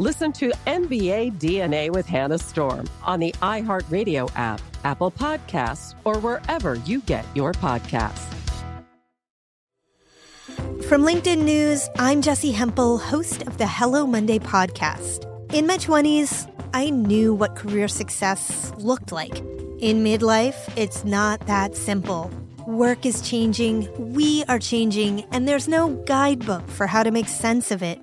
Listen to NBA DNA with Hannah Storm on the iHeartRadio app, Apple Podcasts, or wherever you get your podcasts. From LinkedIn News, I'm Jessi Hempel, host of the Hello Monday podcast. In my 20s, I knew what career success looked like. In midlife, it's not that simple. Work is changing, we are changing, and there's no guidebook for how to make sense of it.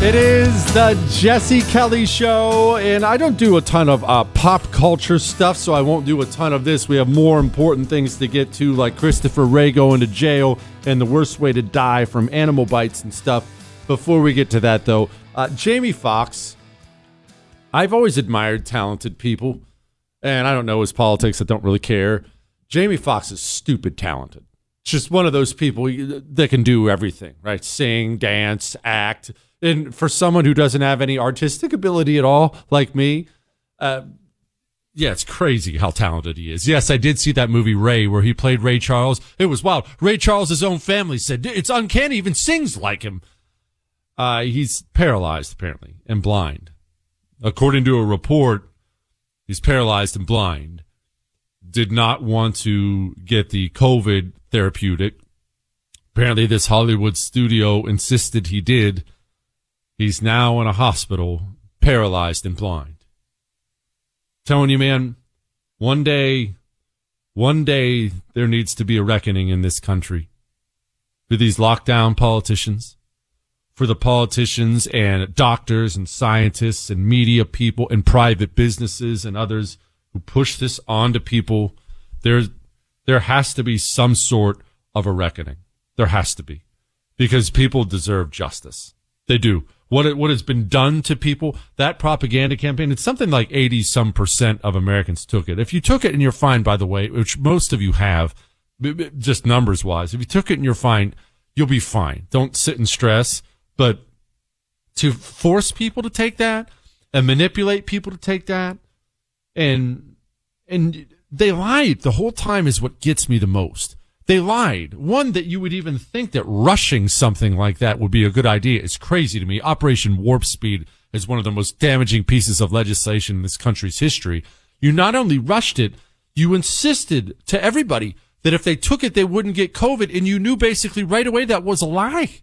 It is the Jesse Kelly Show, and I don't do a ton of uh, pop culture stuff, so I won't do a ton of this. We have more important things to get to, like Christopher Wray going to jail and the worst way to die from animal bites and stuff. Before we get to that, though, uh, Jamie Foxx, I've always admired talented people, and I don't know his politics, I don't really care. Jamie Foxx is stupid talented. Just one of those people that can do everything, right? Sing, dance, act and for someone who doesn't have any artistic ability at all, like me, uh, yeah, it's crazy how talented he is. Yes, I did see that movie Ray, where he played Ray Charles. It was wild. Ray Charles' own family said it's uncanny, even sings like him. Uh, he's paralyzed apparently and blind. According to a report, he's paralyzed and blind. Did not want to get the COVID therapeutic. Apparently, this Hollywood studio insisted he did He's now in a hospital, paralyzed and blind. Telling you, man, one day, one day there needs to be a reckoning in this country for these lockdown politicians, for the politicians and doctors and scientists and media people and private businesses and others who push this on to people. There, there has to be some sort of a reckoning. There has to be because people deserve justice. They do what it, what has been done to people, that propaganda campaign, it's something like 80 some percent of Americans took it. If you took it and you're fine, by the way, which most of you have, just numbers wise, if you took it and you're fine, you'll be fine. Don't sit and stress. But to force people to take that and manipulate people to take that and, and they lied the whole time is what gets me the most. They lied. One that you would even think that rushing something like that would be a good idea is crazy to me. Operation Warp Speed is one of the most damaging pieces of legislation in this country's history. You not only rushed it, you insisted to everybody that if they took it, they wouldn't get COVID. And you knew basically right away that was a lie.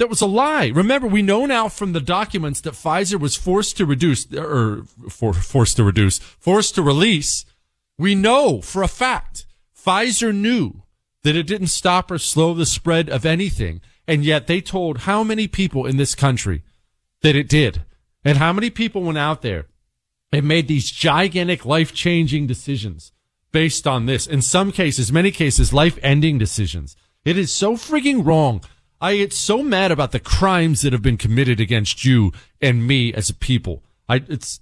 That was a lie. Remember, we know now from the documents that Pfizer was forced to reduce, or for, forced to reduce, forced to release. We know for a fact Pfizer knew that it didn't stop or slow the spread of anything. And yet they told how many people in this country that it did. And how many people went out there and made these gigantic life changing decisions based on this. In some cases, many cases, life ending decisions. It is so freaking wrong. I get so mad about the crimes that have been committed against you and me as a people. I, it's,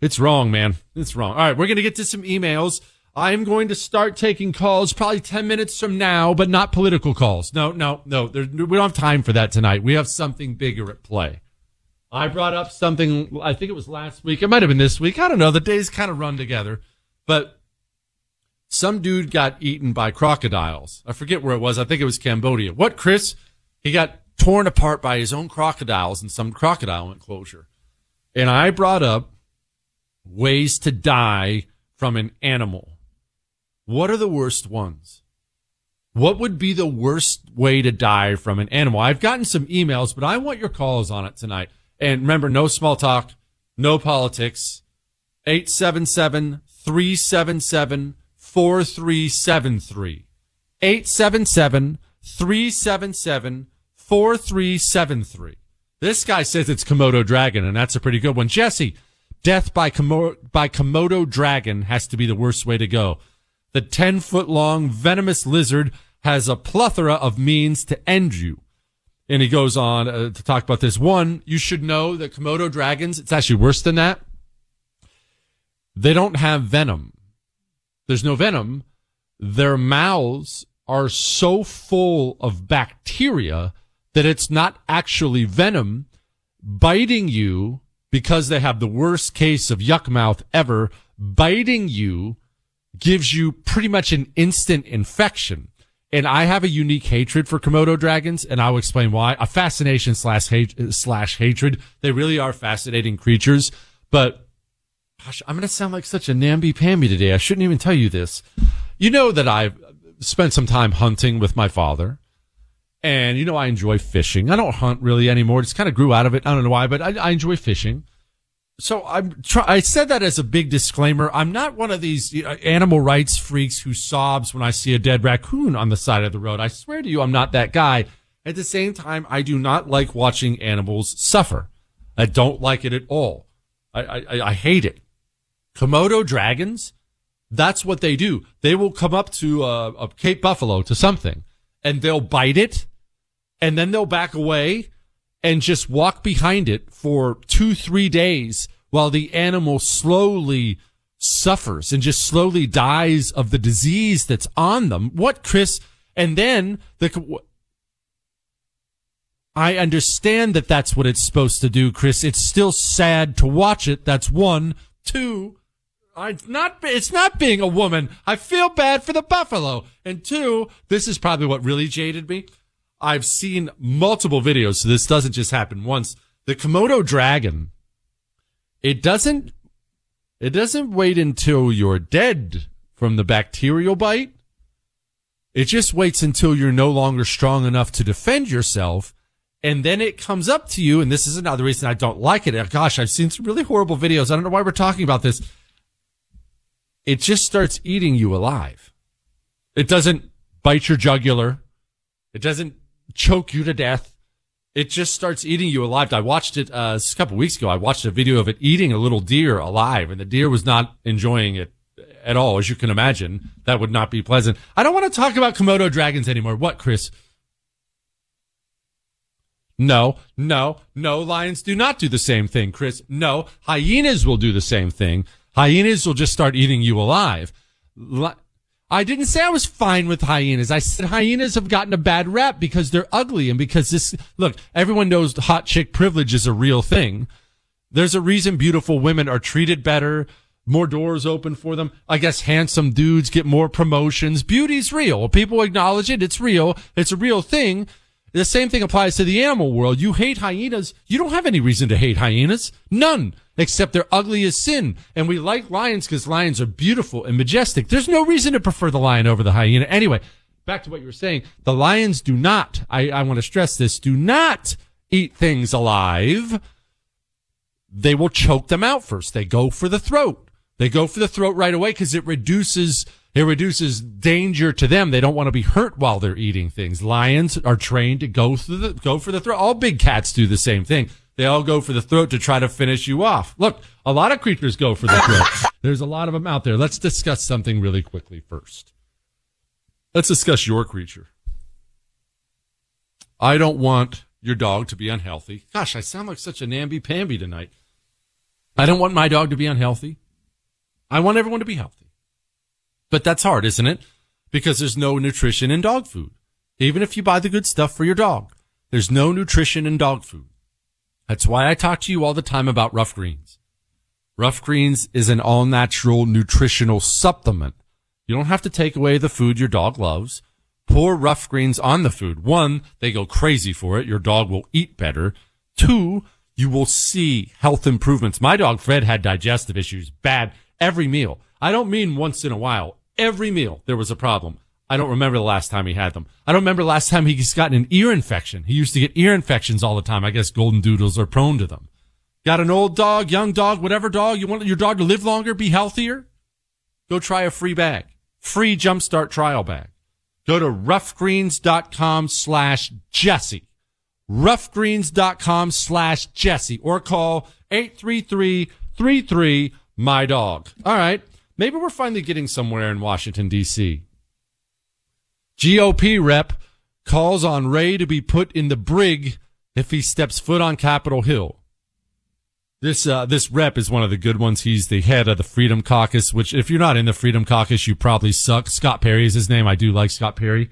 it's wrong, man. It's wrong. All right. We're going to get to some emails. I'm going to start taking calls probably 10 minutes from now, but not political calls. No, no, no. There, we don't have time for that tonight. We have something bigger at play. I brought up something, I think it was last week. It might have been this week. I don't know. The days kind of run together, but some dude got eaten by crocodiles. I forget where it was. I think it was Cambodia. What, Chris? He got torn apart by his own crocodiles in some crocodile enclosure. And I brought up ways to die from an animal. What are the worst ones? What would be the worst way to die from an animal? I've gotten some emails, but I want your calls on it tonight. And remember, no small talk, no politics. 877 377 4373. 877 377 4373. This guy says it's Komodo dragon, and that's a pretty good one. Jesse, death by Komodo, by Komodo dragon has to be the worst way to go. The 10 foot long venomous lizard has a plethora of means to end you. And he goes on uh, to talk about this. One, you should know that Komodo dragons, it's actually worse than that. They don't have venom. There's no venom. Their mouths are so full of bacteria that it's not actually venom biting you because they have the worst case of yuck mouth ever. Biting you gives you pretty much an instant infection. And I have a unique hatred for Komodo dragons, and I'll explain why. A fascination slash hate, slash hatred. They really are fascinating creatures, but gosh, I'm going to sound like such a namby-pamby today. I shouldn't even tell you this. You know that I've spent some time hunting with my father. And you know, I enjoy fishing. I don't hunt really anymore. Just kind of grew out of it. I don't know why, but I, I enjoy fishing. So I'm try- I said that as a big disclaimer. I'm not one of these animal rights freaks who sobs when I see a dead raccoon on the side of the road. I swear to you, I'm not that guy. At the same time, I do not like watching animals suffer. I don't like it at all. I, I, I hate it. Komodo dragons, that's what they do. They will come up to uh, a, a Cape Buffalo to something and they'll bite it and then they'll back away and just walk behind it for two, three days while the animal slowly suffers and just slowly dies of the disease that's on them. What, Chris? And then the, I understand that that's what it's supposed to do, Chris. It's still sad to watch it. That's one. Two, I not it's not being a woman. I feel bad for the buffalo. And two, this is probably what really jaded me. I've seen multiple videos, so this doesn't just happen once. The Komodo dragon, it doesn't it doesn't wait until you're dead from the bacterial bite. It just waits until you're no longer strong enough to defend yourself. And then it comes up to you. And this is another reason I don't like it. Gosh, I've seen some really horrible videos. I don't know why we're talking about this it just starts eating you alive. It doesn't bite your jugular. It doesn't choke you to death. It just starts eating you alive. I watched it uh, a couple weeks ago. I watched a video of it eating a little deer alive, and the deer was not enjoying it at all, as you can imagine. That would not be pleasant. I don't want to talk about Komodo dragons anymore. What, Chris? No, no, no. Lions do not do the same thing, Chris. No, hyenas will do the same thing. Hyenas will just start eating you alive. I didn't say I was fine with hyenas. I said hyenas have gotten a bad rap because they're ugly and because this, look, everyone knows hot chick privilege is a real thing. There's a reason beautiful women are treated better, more doors open for them. I guess handsome dudes get more promotions. Beauty's real. People acknowledge it. It's real. It's a real thing. The same thing applies to the animal world. You hate hyenas. You don't have any reason to hate hyenas. None except they're ugly as sin. And we like lions because lions are beautiful and majestic. There's no reason to prefer the lion over the hyena. Anyway, back to what you were saying. The lions do not, I, I want to stress this, do not eat things alive. They will choke them out first. They go for the throat. They go for the throat right away because it reduces it reduces danger to them. They don't want to be hurt while they're eating things. Lions are trained to go through the go for the throat. All big cats do the same thing. They all go for the throat to try to finish you off. Look, a lot of creatures go for the throat. There's a lot of them out there. Let's discuss something really quickly first. Let's discuss your creature. I don't want your dog to be unhealthy. Gosh, I sound like such a namby-pamby tonight. I don't want my dog to be unhealthy. I want everyone to be healthy. But that's hard, isn't it? Because there's no nutrition in dog food. Even if you buy the good stuff for your dog, there's no nutrition in dog food. That's why I talk to you all the time about rough greens. Rough greens is an all natural nutritional supplement. You don't have to take away the food your dog loves. Pour rough greens on the food. One, they go crazy for it. Your dog will eat better. Two, you will see health improvements. My dog Fred had digestive issues bad every meal. I don't mean once in a while. Every meal there was a problem. I don't remember the last time he had them. I don't remember the last time he's gotten an ear infection. He used to get ear infections all the time. I guess golden doodles are prone to them. Got an old dog, young dog, whatever dog, you want your dog to live longer, be healthier? Go try a free bag. Free jumpstart trial bag. Go to roughgreens.com slash Jesse. Roughgreens.com slash Jesse or call 833-33 my dog. All right. Maybe we're finally getting somewhere in Washington DC. GOP rep calls on Wray to be put in the brig if he steps foot on Capitol Hill. This uh, this rep is one of the good ones. He's the head of the Freedom Caucus, which if you're not in the Freedom Caucus, you probably suck. Scott Perry is his name. I do like Scott Perry.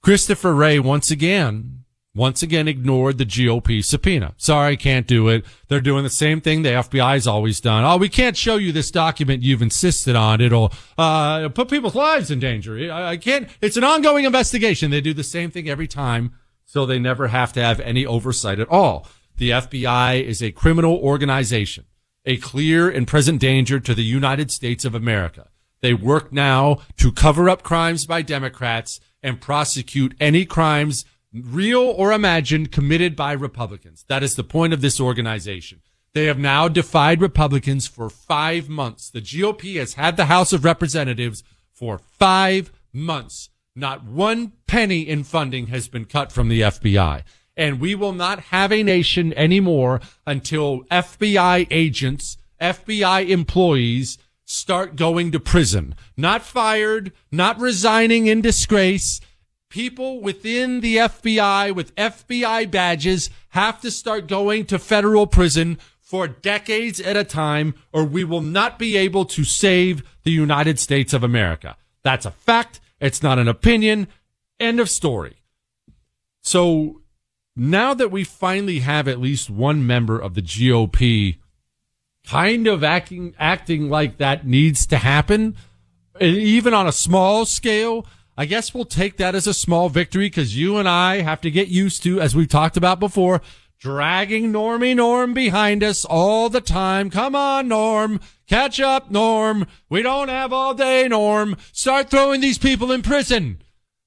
Christopher Wray once again, once again ignored the GOP subpoena. Sorry, can't do it. They're doing the same thing the FBI's always done. Oh, we can't show you this document you've insisted on. It'll uh, put people's lives in danger. I, I can't. It's an ongoing investigation. They do the same thing every time, so they never have to have any oversight at all. The FBI is a criminal organization, a clear and present danger to the United States of America. They work now to cover up crimes by Democrats and prosecute any crimes, real or imagined, committed by Republicans. That is the point of this organization. They have now defied Republicans for five months. The GOP has had the House of Representatives for five months. Not one penny in funding has been cut from the FBI and we will not have a nation anymore until FBI agents, FBI employees start going to prison. Not fired, not resigning in disgrace. People within the FBI with FBI badges have to start going to federal prison for decades at a time, or we will not be able to save the United States of America. That's a fact. It's not an opinion. End of story. So now that we finally have at least one member of the GOP kind of acting acting like that needs to happen, even on a small scale, I guess we'll take that as a small victory because you and I have to get used to, as we've talked about before, dragging Normie Norm behind us all the time. Come on, Norm. Catch up, Norm. We don't have all day, Norm. Start throwing these people in prison.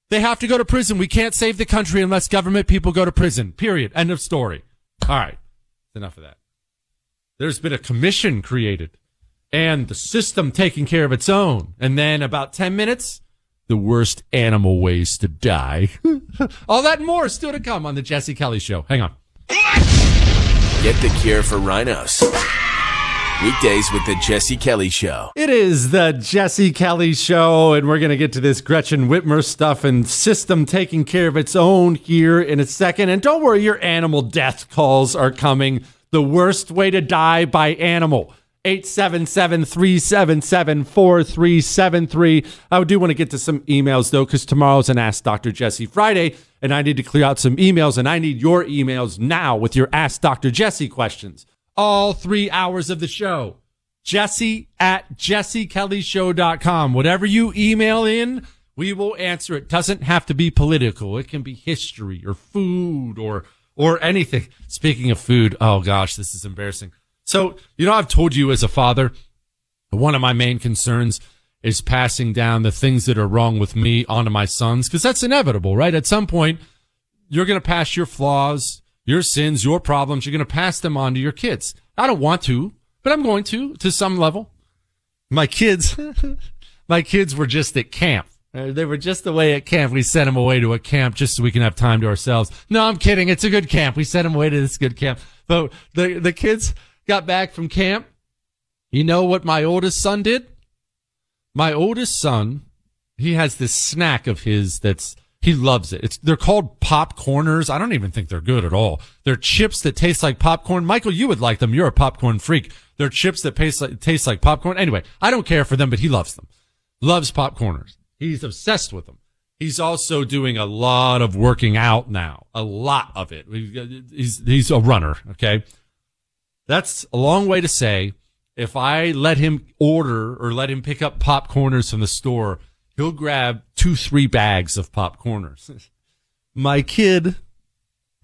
They have to go to prison. We can't save the country unless government people go to prison. Period. End of story. All right. Enough of that. There's been a commission created and the system taking care of its own. And then about 10 minutes, the worst animal ways to die. All that and more still to come on the Jesse Kelly Show. Hang on. Get the cure for rhinos. Weekdays with the Jesse Kelly Show. It is the Jesse Kelly Show, and we're going to get to this Gretchen Whitmer stuff and system taking care of its own here in a second. And don't worry, your animal death calls are coming. The worst way to die by animal. 877 377 4373. I do want to get to some emails though, because tomorrow's an Ask Dr. Jesse Friday, and I need to clear out some emails, and I need your emails now with your Ask Dr. Jesse questions all three hours of the show. Jesse at jessekellyshow.com. Whatever you email in, we will answer it. Doesn't have to be political. It can be history or food or, or anything. Speaking of food, oh gosh, this is embarrassing. So, you know, I've told you as a father, one of my main concerns is passing down the things that are wrong with me onto my sons because that's inevitable, right? At some point, you're going to pass your flaws, your sins, your problems, you're going to pass them on to your kids. I don't want to, but I'm going to, to some level. My kids, my kids were just at camp Uh, they were just away at camp. We sent them away to a camp just so we can have time to ourselves. No, I'm kidding. It's a good camp. We sent them away to this good camp. But the, the kids got back from camp. You know what my oldest son did? My oldest son, he has this snack of his that's, he loves it. It's, they're called popcorners. I don't even think they're good at all. They're chips that taste like popcorn. Michael, you would like them. You're a popcorn freak. They're chips that taste like, taste like popcorn. Anyway, I don't care for them, but he loves them. Loves popcorners. He's obsessed with them. He's also doing a lot of working out now, a lot of it. He's, he's a runner. Okay. That's a long way to say if I let him order or let him pick up popcorners from the store, he'll grab two, three bags of popcorners. My kid,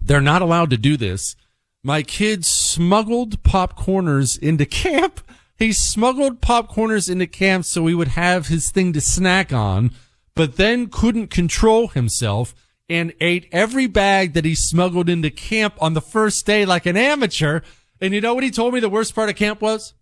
they're not allowed to do this. My kid smuggled popcorners into camp he smuggled popcorners into camp so he would have his thing to snack on, but then couldn't control himself and ate every bag that he smuggled into camp on the first day like an amateur. And you know what he told me the worst part of camp was?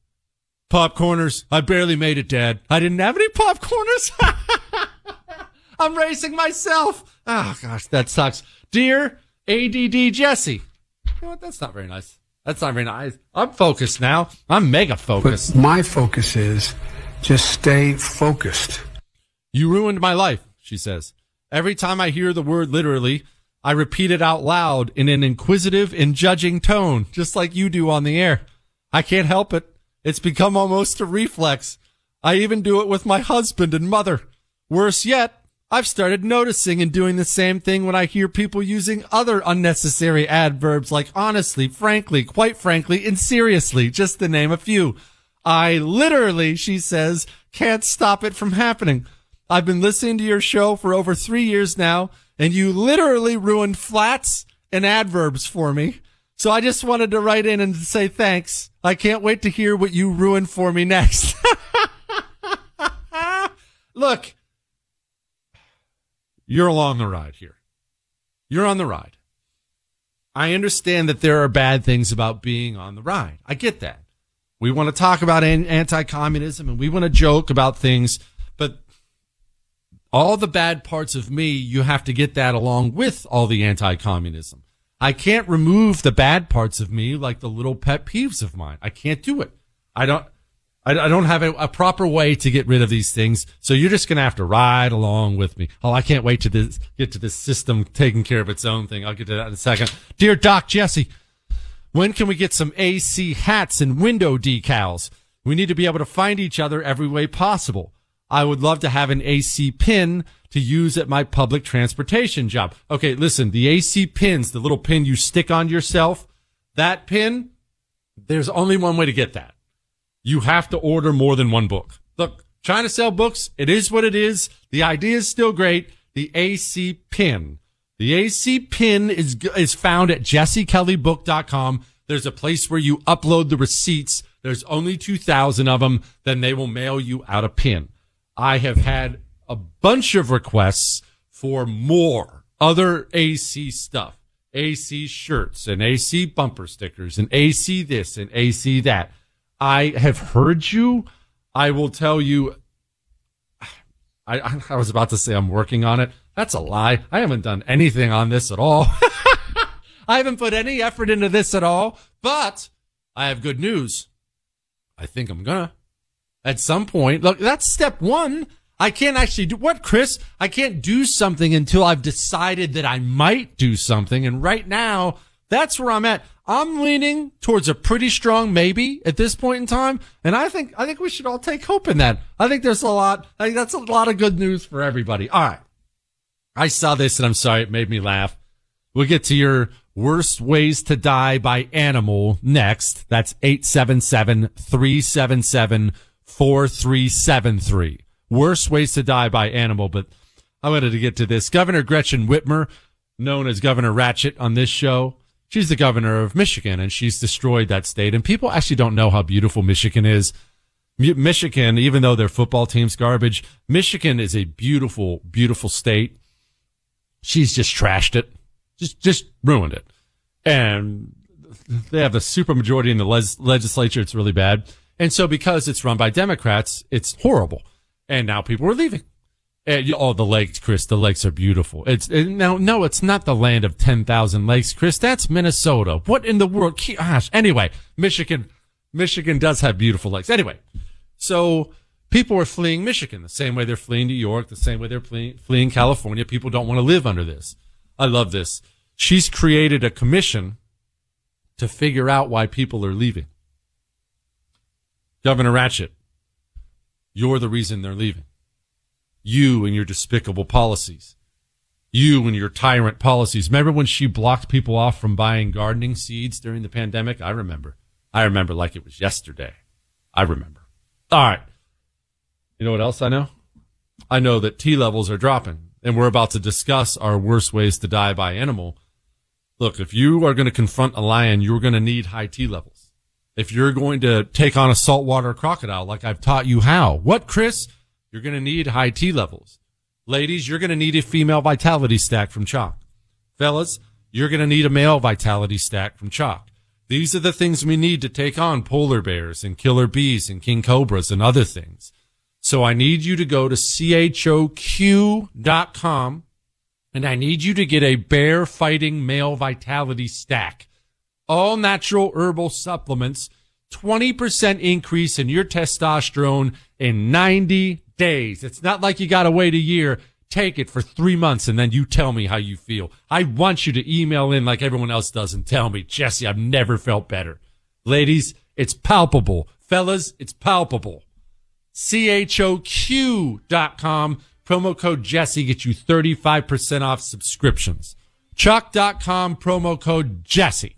Popcorners. I barely made it, Dad. I didn't have any popcorners. I'm racing myself. Oh gosh, that sucks. Dear ADD Jesse. You know what? That's not very nice. That's not very nice. I'm focused now. I'm mega focused. But my focus is just stay focused. You ruined my life, she says. Every time I hear the word literally, I repeat it out loud in an inquisitive and judging tone, just like you do on the air. I can't help it. It's become almost a reflex. I even do it with my husband and mother. Worse yet, I've started noticing and doing the same thing when I hear people using other unnecessary adverbs like honestly, frankly, quite frankly, and seriously, just to name a few. I literally, she says, can't stop it from happening. I've been listening to your show for over three years now, and you literally ruined flats and adverbs for me. So I just wanted to write in and say thanks. I can't wait to hear what you ruined for me next. Look, you're along the ride here. You're on the ride. I understand that there are bad things about being on the ride. I get that. We want to talk about anti-communism and we want to joke about things, all the bad parts of me, you have to get that along with all the anti-communism. I can't remove the bad parts of me like the little pet peeves of mine. I can't do it. I don't, I, don't have a, a, proper way to get rid of these things. So you're just going to have to ride along with me. Oh, I can't wait to this, get to this system taking care of its own thing. I'll get to that in a second. Dear Doc Jesse, when can we get some AC hats and window decals? We need to be able to find each other every way possible. I would love to have an AC pin to use at my public transportation job. Okay, listen, the AC pins, the little pin you stick on yourself, that pin, there's only one way to get that you have to order more than one book. Look, trying to sell books, it is what it is. The idea is still great. The AC pin. The AC pin is, is found at jessekellybook.com. There's a place where you upload the receipts. There's only 2,000 of them. Then they will mail you out a pin. I have had a bunch of requests for more other AC stuff. AC shirts and AC bumper stickers and AC this and AC that. I have heard you. I will tell you. I, I was about to say I'm working on it. That's a lie. I haven't done anything on this at all. I haven't put any effort into this at all, but I have good news. I think I'm gonna. At some point, look, that's step one. I can't actually do what, Chris? I can't do something until I've decided that I might do something. And right now, that's where I'm at. I'm leaning towards a pretty strong maybe at this point in time. And I think, I think we should all take hope in that. I think there's a lot, I think that's a lot of good news for everybody. All right. I saw this and I'm sorry. It made me laugh. We'll get to your worst ways to die by animal next. That's 877-377-4373. Worst ways to die by animal. But I wanted to get to this. Governor Gretchen Whitmer, known as Governor Ratchet on this show, she's the governor of Michigan and she's destroyed that state. And people actually don't know how beautiful Michigan is. Michigan, even though their football team's garbage, Michigan is a beautiful, beautiful state. She's just trashed it, just, just ruined it. And they have a super majority in the les- legislature. It's really bad. And so because it's run by Democrats, it's horrible. And now people are leaving. And, oh, the lakes, Chris. The lakes are beautiful. It's it, no, no, it's not the land of ten thousand lakes, Chris. That's Minnesota. What in the world? Gosh. Anyway, Michigan, Michigan does have beautiful lakes. Anyway, so people are fleeing Michigan the same way they're fleeing New York, the same way they're fleeing, fleeing California. People don't want to live under this. I love this. She's created a commission to figure out why people are leaving. Governor Ratchet, you're the reason they're leaving. You and your despicable policies. You and your tyrant policies. Remember when she blocked people off from buying gardening seeds during the pandemic? I remember. I remember like it was yesterday. I remember. All right. You know what else I know? I know that T levels are dropping and we're about to discuss our worst ways to die by animal. Look, if you are going to confront a lion, you're going to need high T levels. If you're going to take on a saltwater crocodile, like I've taught you how, what, Chris? You're going to need high T levels. Ladies, you're going to need a female vitality stack from Choq. Fellas, you're going to need a male vitality stack from Choq. These are the things we need to take on polar bears and killer bees and king cobras and other things. So I need you to go to choq.com and I need you to get a bear fighting male vitality stack. All natural herbal supplements, 20% increase in your testosterone in 90 days. It's not like you got to wait a year. Take it for three months and then you tell me how you feel. I want you to email in like everyone else does and tell me, Jesse, I've never felt better. Ladies, it's palpable. Fellas, it's palpable. CHOQ.com. Promo code Jesse gets you 35% off subscriptions. Choq.com, promo code Jesse.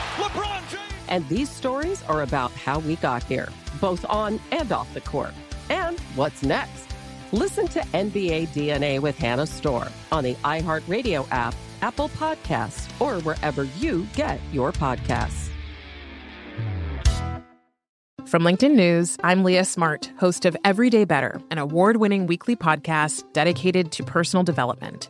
And these stories are about how we got here, both on and off the court. And what's next? Listen to NBA DNA with Hannah Storm on the iHeartRadio app, Apple Podcasts, or wherever you get your podcasts. From LinkedIn News, I'm Leah Smart, host of Everyday Better, an award winning weekly podcast dedicated to personal development.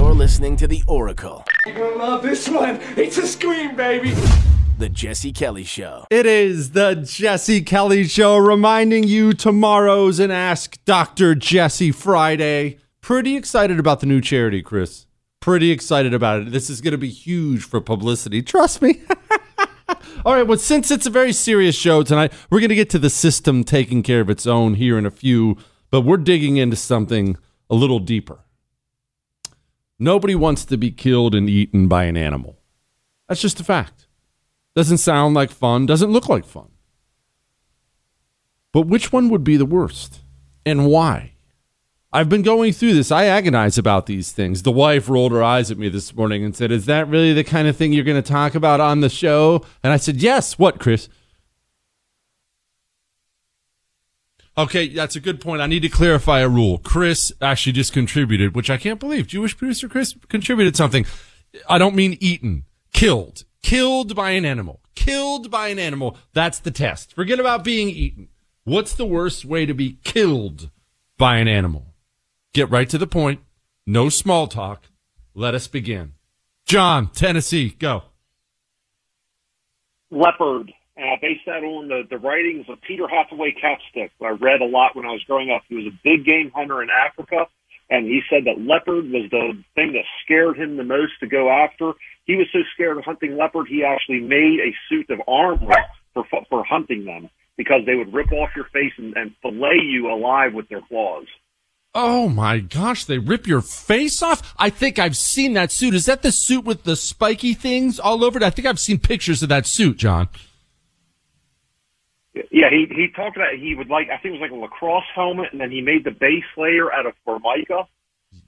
You're listening to The Oracle. You're gonna love this one. It's a scream, baby. The Jesse Kelly Show. It is the Jesse Kelly Show, reminding you tomorrow's an Ask Dr. Jesse Friday. Pretty excited about the new charity, Chris. Pretty excited about it. This is going to be huge for publicity. Trust me. All right, well, since it's a very serious show tonight, we're going to get to the system taking care of its own here in a few, but we're digging into something a little deeper. Nobody wants to be killed and eaten by an animal. That's just a fact. Doesn't sound like fun, doesn't look like fun. But which one would be the worst? And why? I've been going through this. I agonize about these things. The wife rolled her eyes at me this morning and said, Is that really the kind of thing you're going to talk about on the show? And I said, Yes. What, Chris? Okay, that's a good point. I need to clarify a rule. Chris actually just contributed, which I can't believe. Jewish producer Chris contributed something. I don't mean eaten, killed. Killed by an animal. Killed by an animal. That's the test. Forget about being eaten. What's the worst way to be killed by an animal? Get right to the point. No small talk. Let us begin. John, Tennessee, go. Leopard. And I based that on the, the writings of Peter Hathaway Capstick, I read a lot when I was growing up. He was a big game hunter in Africa, and he said that leopard was the thing that scared him the most to go after. He was so scared of hunting leopard, he actually made a suit of armor for for hunting them because they would rip off your face and, and fillet you alive with their claws. Oh my gosh, they rip your face off? I think I've seen that suit. Is that the suit with the spiky things all over it? I think I've seen pictures of that suit, John. Yeah, he he talked about he would like I think it was like a lacrosse helmet, and then he made the base layer out of formica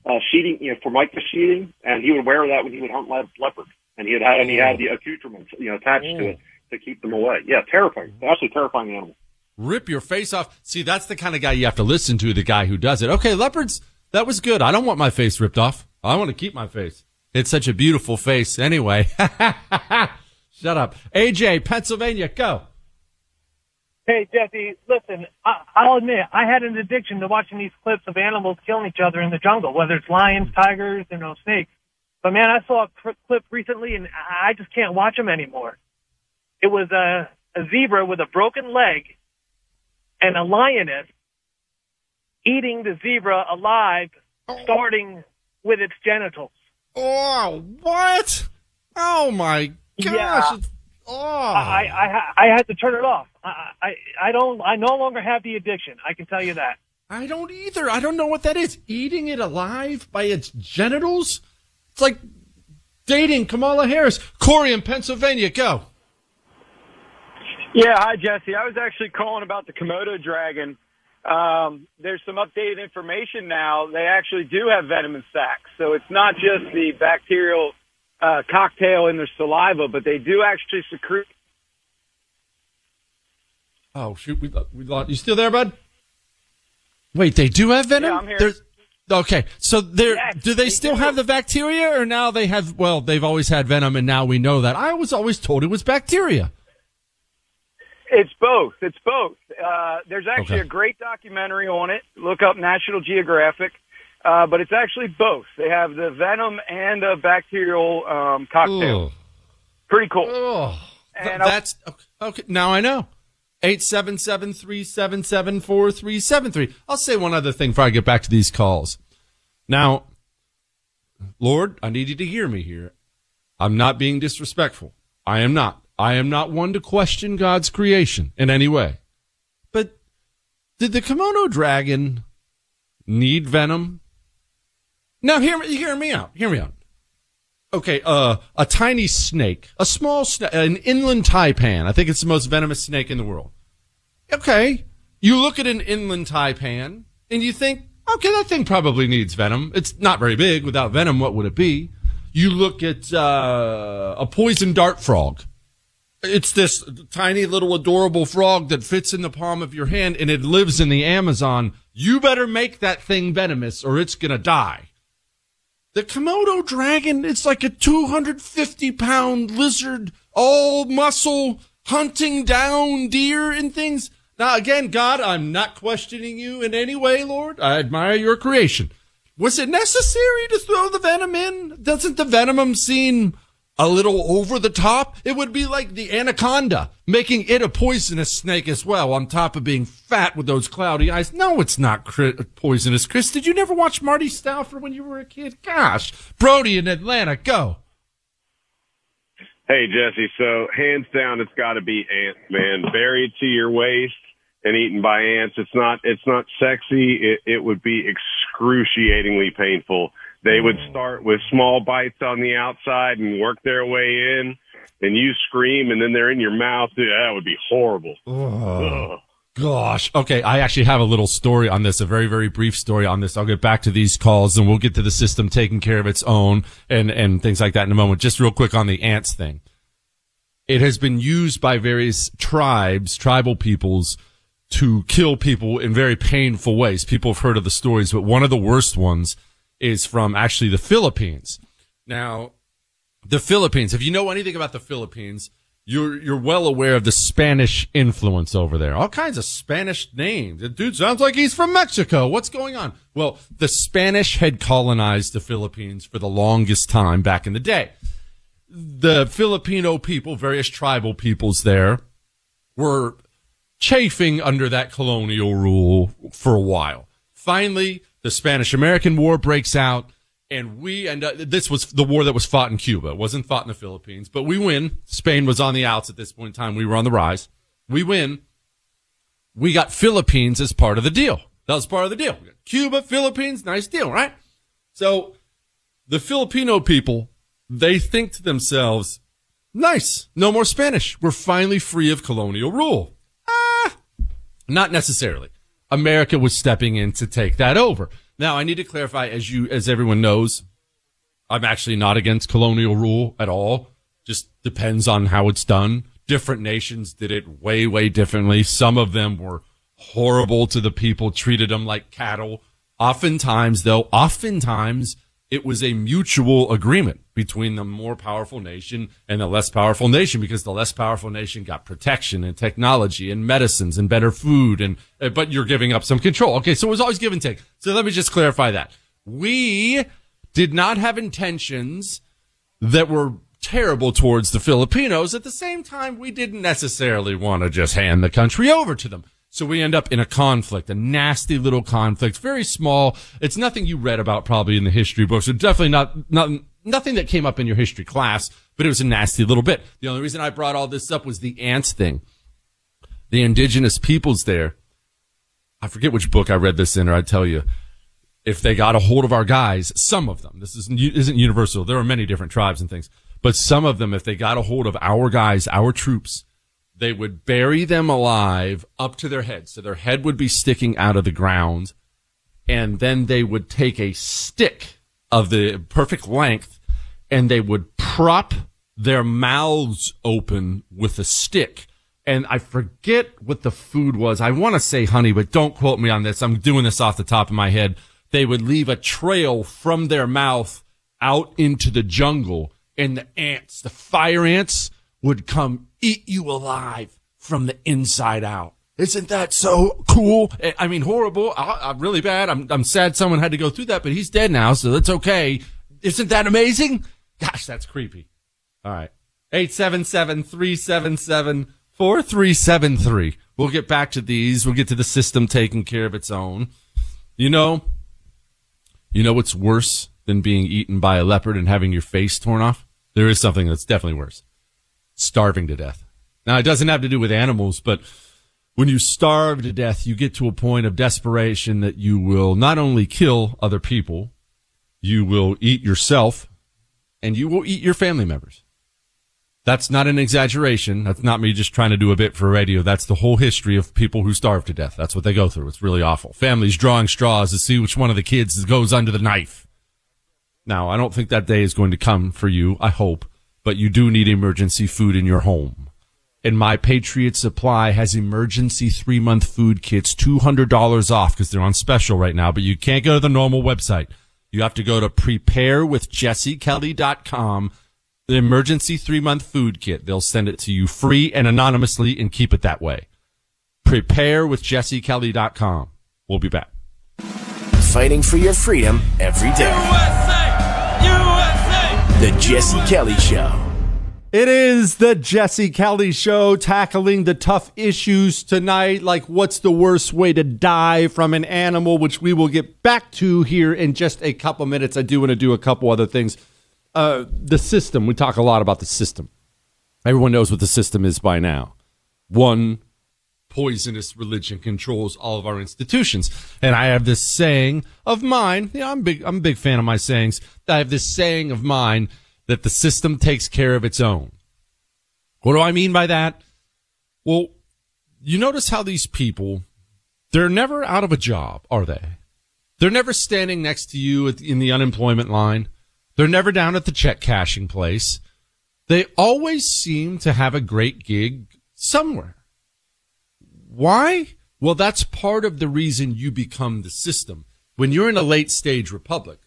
uh, sheeting, you know, formica sheeting, and he would wear that when he would hunt le- leopard, and he had and he had the accoutrements, you know, attached to it to keep them away. Yeah, terrifying, absolutely terrifying animal. Rip your face off. See, that's the kind of guy you have to listen to. The guy who does it. Okay, leopards. That was good. I don't want my face ripped off. I want to keep my face. It's such a beautiful face. Anyway, shut up. AJ, Pennsylvania, go. Hey, Jesse, listen, I, I'll admit, I had an addiction to watching these clips of animals killing each other in the jungle, whether it's lions, tigers, you know, snakes. But man, I saw a cl- clip recently and I just can't watch them anymore. It was a, a zebra with a broken leg and a lioness eating the zebra alive, starting with its genitals. Oh, what? Oh my gosh. Yeah. It's- Oh. I, I, I had to turn it off. I, I, I don't, I no longer have the addiction. I can tell you that. I don't either. I don't know what that is. Eating it alive by its genitals? It's like dating Kamala Harris. Corey in Pennsylvania, go. Yeah, hi Jesse. I was actually calling about the Komodo dragon. Um, there's some updated information now. They actually do have venom in sacs, so it's not just the bacterial uh, cocktail in their saliva, but they do actually secrete. Oh shoot, we we lost. You still there, bud? Wait, they do have venom. Yeah, I'm here. There's- okay, so they're Yes, do they they still do. have the bacteria, or now they have? Well, they've always had venom, and now we know that. I was always told it was bacteria. It's both. It's both. Uh, there's actually Okay. a great documentary on it. Look up National Geographic. Uh, but it's actually both. They have the venom and a bacterial um, cocktail. Ugh. Pretty cool. Oh, And that's okay. Now I know. Eight seven seven three seven seven four three seven three. I'll say one other thing before I get back to these calls. Now, Lord, I need you to hear me here. I'm not being disrespectful. I am not. I am not one to question God's creation in any way. But did the Komodo dragon need venom? Now, hear me, hear me out. Hear me out. Okay, uh, a tiny snake, a small snake, an inland taipan. I think it's the most venomous snake in the world. Okay, you look at an inland taipan and you think, okay, that thing probably needs venom. It's not very big. Without venom, what would it be? You look at uh, a poison dart frog. It's this tiny little adorable frog that fits in the palm of your hand and it lives in the Amazon. You better make that thing venomous or it's gonna die. The Komodo dragon, it's like a 250 pound lizard, all muscle, hunting down deer and things. Now again, God, I'm not questioning you in any way, Lord. I admire your creation. Was it necessary to throw the venom in? Doesn't the venom seem a little over the top? It would be like the anaconda, making it a poisonous snake as well, on top of being fat with those cloudy eyes. No, it's not poisonous, Chris. Did you never watch Marty Stouffer when you were a kid? Gosh. Brody in Atlanta, go. Hey, Jesse. So, hands down, it's got to be ants, man. Buried to your waist and eaten by ants. It's not, it's not sexy. It, it would be excruciatingly painful. They would start with small bites on the outside and work their way in and you scream and then they're in your mouth. Dude, that would be horrible. Ugh. Gosh. Okay. I actually have a little story on this, a very, very brief story on this. I'll get back to these calls and we'll get to the system taking care of its own and, and things like that in a moment. Just real quick on the ants thing. It has been used by various tribes, tribal peoples to kill people in very painful ways. People have heard of the stories, but one of the worst ones is from actually the Philippines. Now, the Philippines, if you know anything about the Philippines, you're you're well aware of the Spanish influence over there. All kinds of Spanish names. The dude sounds like he's from Mexico. What's going on? Well, the Spanish had colonized the Philippines for the longest time back in the day. The Filipino people, various tribal peoples there, were chafing under that colonial rule for a while. Finally, the Spanish American War breaks out and we end up, this was the war that was fought in Cuba. It wasn't fought in the Philippines, but we win. Spain was on the outs at this point in time. We were on the rise. We win. We got Philippines as part of the deal. That was part of the deal. Cuba, Philippines, nice deal, right? So the Filipino people, they think to themselves, nice, no more Spanish. We're finally free of colonial rule. Ah, not necessarily. America was stepping in to take that over. Now, I need to clarify, as you, as everyone knows, I'm actually not against colonial rule at all. Just depends on how it's done. Different nations did it way, way differently. Some of them were horrible to the people, treated them like cattle. Oftentimes, though, oftentimes it was a mutual agreement between the more powerful nation and the less powerful nation because the less powerful nation got protection and technology and medicines and better food and uh, but you're giving up some control. Okay, so it was always give and take. So let me just clarify that. We did not have intentions that were terrible towards the Filipinos. At the same time, we didn't necessarily want to just hand the country over to them. So we end up in a conflict, a nasty little conflict, very small. It's nothing you read about probably in the history books. It's definitely not, not, nothing that came up in your history class, but it was a nasty little bit. The only reason I brought all this up was the ants thing. The indigenous peoples there. I forget which book I read this in, or I'd tell you. If they got a hold of our guys, some of them, this isn't, isn't universal. There are many different tribes and things, but some of them, if they got a hold of our guys, our troops, they would bury them alive up to their head. So their head would be sticking out of the ground. And then they would take a stick of the perfect length and they would prop their mouths open with a stick. And I forget what the food was. I want to say honey, but don't quote me on this. I'm doing this off the top of my head. They would leave a trail from their mouth out into the jungle and the ants, the fire ants would come eat you alive from the inside out. Isn't that so cool? Eh, I mean, horrible. I'm really bad. I'm, I'm sad someone had to go through that, but he's dead now, so that's okay. Isn't that amazing? Gosh, that's creepy. All right. 877-377-4373. We'll get back to these. We'll get to the system taking care of its own. You know, you know what's worse than being eaten by a leopard and having your face torn off? There is something that's definitely worse starving to death. Now, it doesn't have to do with animals, but when you starve to death, you get to a point of desperation that you will not only kill other people, you will eat yourself and you will eat your family members. That's not an exaggeration. That's not me just trying to do a bit for radio. That's the whole history of people who starve to death. That's what they go through. It's really awful. Families drawing straws to see which one of the kids goes under the knife. Now, I don't think that day is going to come for you. I hope, but you do need emergency food in your home. And My Patriot Supply has emergency three month food kits, $200 off because they're on special right now, but you can't go to the normal website. You have to go to preparewithjessekelly.com the emergency three month food kit. They'll send it to you free and anonymously and keep it that way. Prepare with jessekelly.com. We'll be back. Fighting for your freedom every day. USA! USA! The Jesse Kelly Show. It is the Jesse Kelly Show tackling the tough issues tonight, like what's the worst way to die from an animal, which we will get back to here in just a couple minutes. I do want to do a couple other things uh, the system. We talk a lot about the system. Everyone knows what the system is by now. One poisonous religion controls all of our institutions. And I have this saying of mine. Yeah, I'm big. I'm a big fan of my sayings. I have this saying of mine that the system takes care of its own. What do I mean by that? Well, you notice how these people, they're never out of a job, are they? They're never standing next to you in the unemployment line. They're never down at the check cashing place. They always seem to have a great gig somewhere. Why? Well, that's part of the reason you become the system. When you're in a late stage republic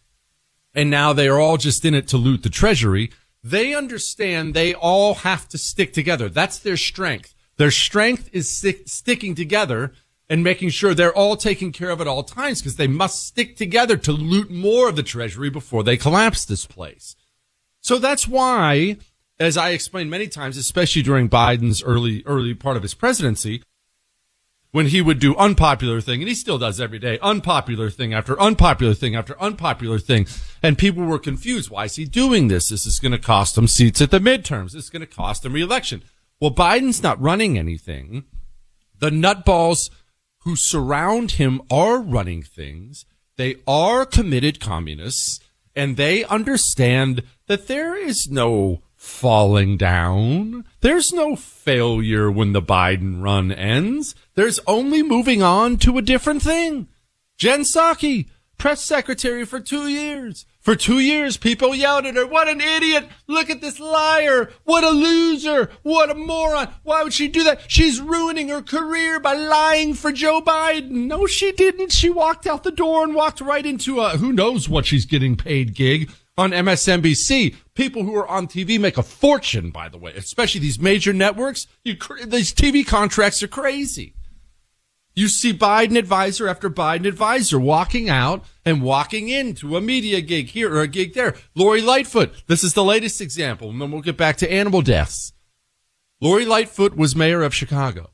and now they are all just in it to loot the treasury, they understand they all have to stick together. That's their strength. Their strength is stick, sticking together and making sure they're all taken care of at all times because they must stick together to loot more of the treasury before they collapse this place. So that's why, as I explained many times, especially during Biden's early, early part of his presidency, when he would do unpopular thing, and he still does every day, unpopular thing after unpopular thing after unpopular thing. And people were confused. Why is he doing this? This is going to cost him seats at the midterms. This is going to cost him reelection. Well, Biden's not running anything. The nutballs who surround him are running things. They are committed communists and they understand that there is no falling down. There's no failure when the Biden run ends. There's only moving on to a different thing. Jen Psaki, press secretary for two years. For two years, people yelled at her, what an idiot! Look at this liar! What a loser! What a moron! Why would she do that? She's ruining her career by lying for Joe Biden. No, she didn't. She walked out the door and walked right into a who knows what she's getting paid gig on MSNBC. People who are on TV make a fortune, by the way, especially these major networks. You, these TV contracts are crazy. You see Biden advisor after Biden advisor walking out and walking into a media gig here or a gig there. Lori Lightfoot, this is the latest example, and then we'll get back to animal deaths. Lori Lightfoot was mayor of Chicago.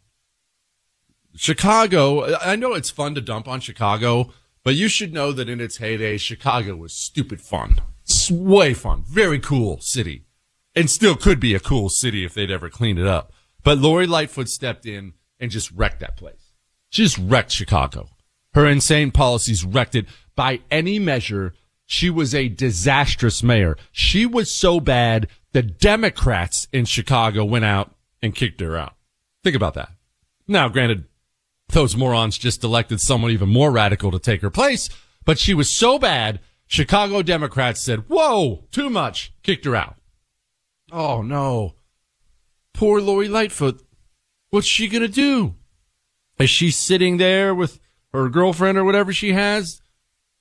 Chicago, I know it's fun to dump on Chicago, but you should know that in its heyday, Chicago was stupid fun. Way fun. Very cool city. And still could be a cool city if they'd ever cleaned it up. But Lori Lightfoot stepped in and just wrecked that place. She just wrecked Chicago. Her insane policies wrecked it by any measure. She was a disastrous mayor. She was so bad, the Democrats in Chicago went out and kicked her out. Think about that. Now, granted, those morons just elected someone even more radical to take her place, but she was so bad, Chicago Democrats said, whoa, too much, kicked her out. Oh no. Poor Lori Lightfoot. What's she gonna do? Is she sitting there with her girlfriend or whatever she has,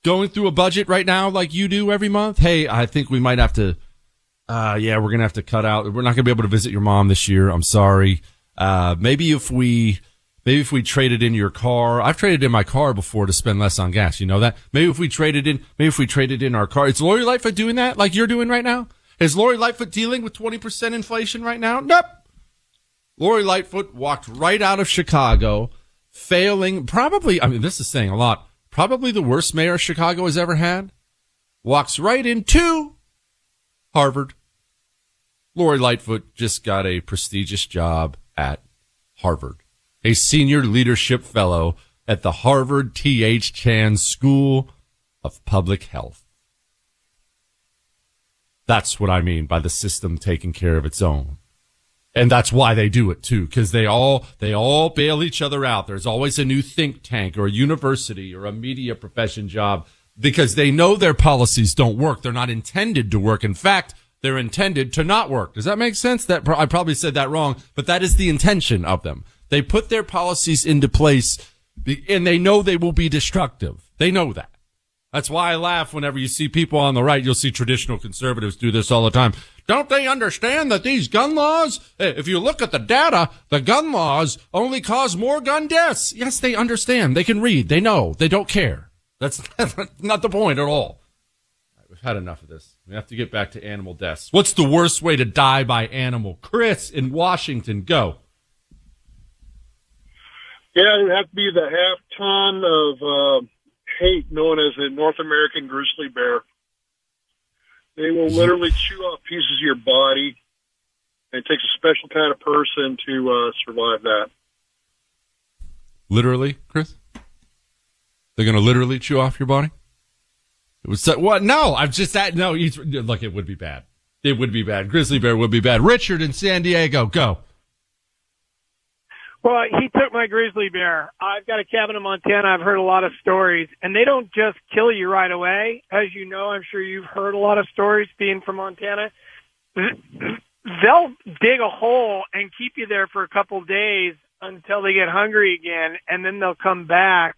going through a budget right now like you do every month? Hey, I think we might have to. Uh, yeah, we're gonna have to cut out. We're not gonna be able to visit your mom this year. I'm sorry. Uh, maybe if we, maybe if we traded in your car, I've traded in my car before to spend less on gas. You know that? Maybe if we traded in, maybe if we traded in our car, is Lori Lightfoot doing that like you're doing right now? Is Lori Lightfoot dealing with 20% inflation right now? Nope. Lori Lightfoot walked right out of Chicago failing, probably, I mean, this is saying a lot, probably the worst mayor Chicago has ever had, walks right into Harvard. Lori Lightfoot just got a prestigious job at Harvard, a senior leadership fellow at the Harvard T.H. Chan School of Public Health. That's what I mean by the system taking care of its own. And that's why they do it too, because they all, they all bail each other out. There's always a new think tank or a university or a media profession job because they know their policies don't work. They're not intended to work. In fact, they're intended to not work. Does that make sense? That I probably said that wrong, but that is the intention of them. They put their policies into place and they know they will be destructive. They know that. That's why I laugh whenever you see people on the right. You'll see traditional conservatives do this all the time. Don't they understand that these gun laws, eh, if you look at the data, the gun laws only cause more gun deaths? Yes, they understand. They can read. They know. They don't care. That's not the point at all. we've had enough of this. We have to get back to animal deaths. What's the worst way to die by animal? Chris in Washington, go. Yeah, it would have to be the half ton of uh, hate known as the North American grizzly bear. They will literally chew off pieces of your body. And it takes a special kind of person to uh, survive that. Literally, Chris? They're going to literally chew off your body? It was what? No, I'm just that. No, look, it would be bad. It would be bad. Grizzly bear would be bad. Richard in San Diego, go. Well, he took my grizzly bear. I've got a cabin in Montana. I've heard a lot of stories, and they don't just kill you right away. As you know, I'm sure you've heard a lot of stories being from Montana. They'll dig a hole and keep you there for a couple of days until they get hungry again, and then they'll come back,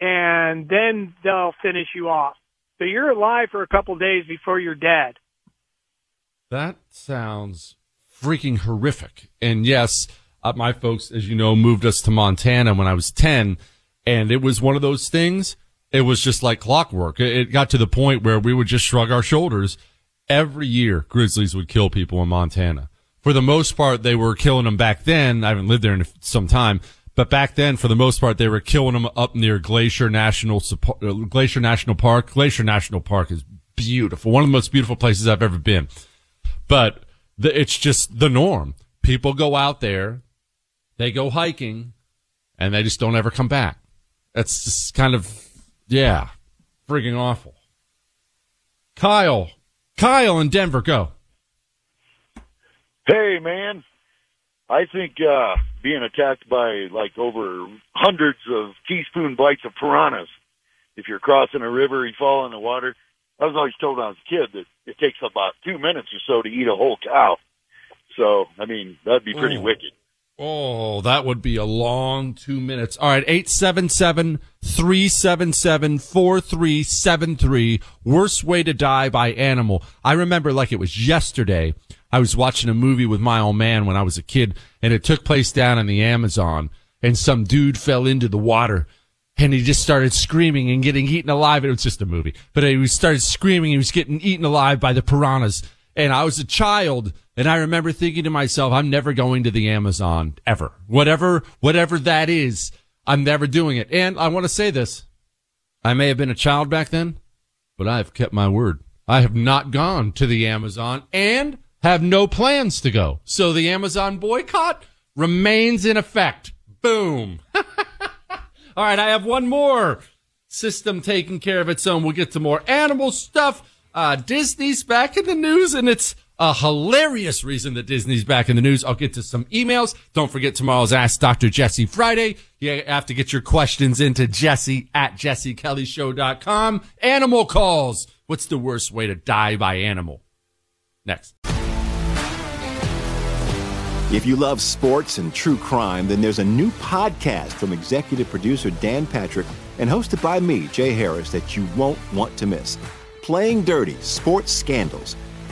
and then they'll finish you off. So you're alive for a couple of days before you're dead. That sounds freaking horrific. And yes, uh, my folks, as you know, moved us to Montana when I was 10. And it was one of those things. It was just like clockwork. It, got to the point where we would just shrug our shoulders. Every year, grizzlies would kill people in Montana. For the most part, they were killing them back then. I haven't lived there in some time, but back then, for the most part, they were killing them up near Glacier National, uh, Glacier National Park. Glacier National Park is beautiful. One of the most beautiful places I've ever been. But the, it's just the norm. People go out there, they go hiking and they just don't ever come back. That's just kind of, yeah, freaking awful. Kyle, Kyle in Denver, go. Hey, man. I think, uh, being attacked by like over hundreds of teaspoon bites of piranhas. If you're crossing a river, you fall in the water. I was always told when I was a kid that it takes about two minutes or so to eat a whole cow. So, I mean, that'd be pretty wicked. Oh, that would be a long two minutes. All right, 877-377-4373. Worst way to die by animal. I remember like it was yesterday. I was watching a movie with my old man when I was a kid and it took place down in the Amazon and some dude fell into the water and he just started screaming and getting eaten alive. It was just a movie, but he started screaming. He was getting eaten alive by the piranhas and I was a child and I remember thinking to myself, I'm never going to the Amazon ever. Whatever, whatever that is, I'm never doing it. And I want to say this. I may have been a child back then, but I have kept my word. I have not gone to the Amazon and have no plans to go. So the Amazon boycott remains in effect. Boom. All right. I have one more system taking care of its own. We'll get to more animal stuff. Uh, Disney's back in the news and it's a hilarious reason that Disney's back in the news. I'll get to some emails. Don't forget tomorrow's Ask Dr. Jesse Friday. You have to get your questions into Jesse at jessekellyshow.com. Animal calls. What's the worst way to die by animal? Next. If you love sports and true crime, then there's a new podcast from executive producer Dan Patrick and hosted by me, Jay Harris, that you won't want to miss. Playing Dirty Sports Scandals.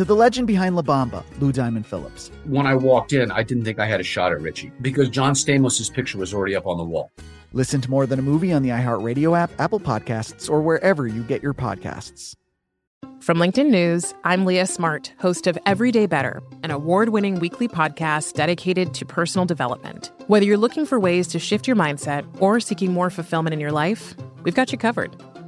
To the legend behind La Bamba, Lou Diamond Phillips. When I walked in, I didn't think I had a shot at Richie because John Stamos' picture was already up on the wall. Listen to More Than a Movie on the iHeartRadio app, Apple Podcasts, or wherever you get your podcasts. From LinkedIn News, I'm Leah Smart, host of Everyday Better, an award winning weekly podcast dedicated to personal development. Whether you're looking for ways to shift your mindset or seeking more fulfillment in your life, we've got you covered.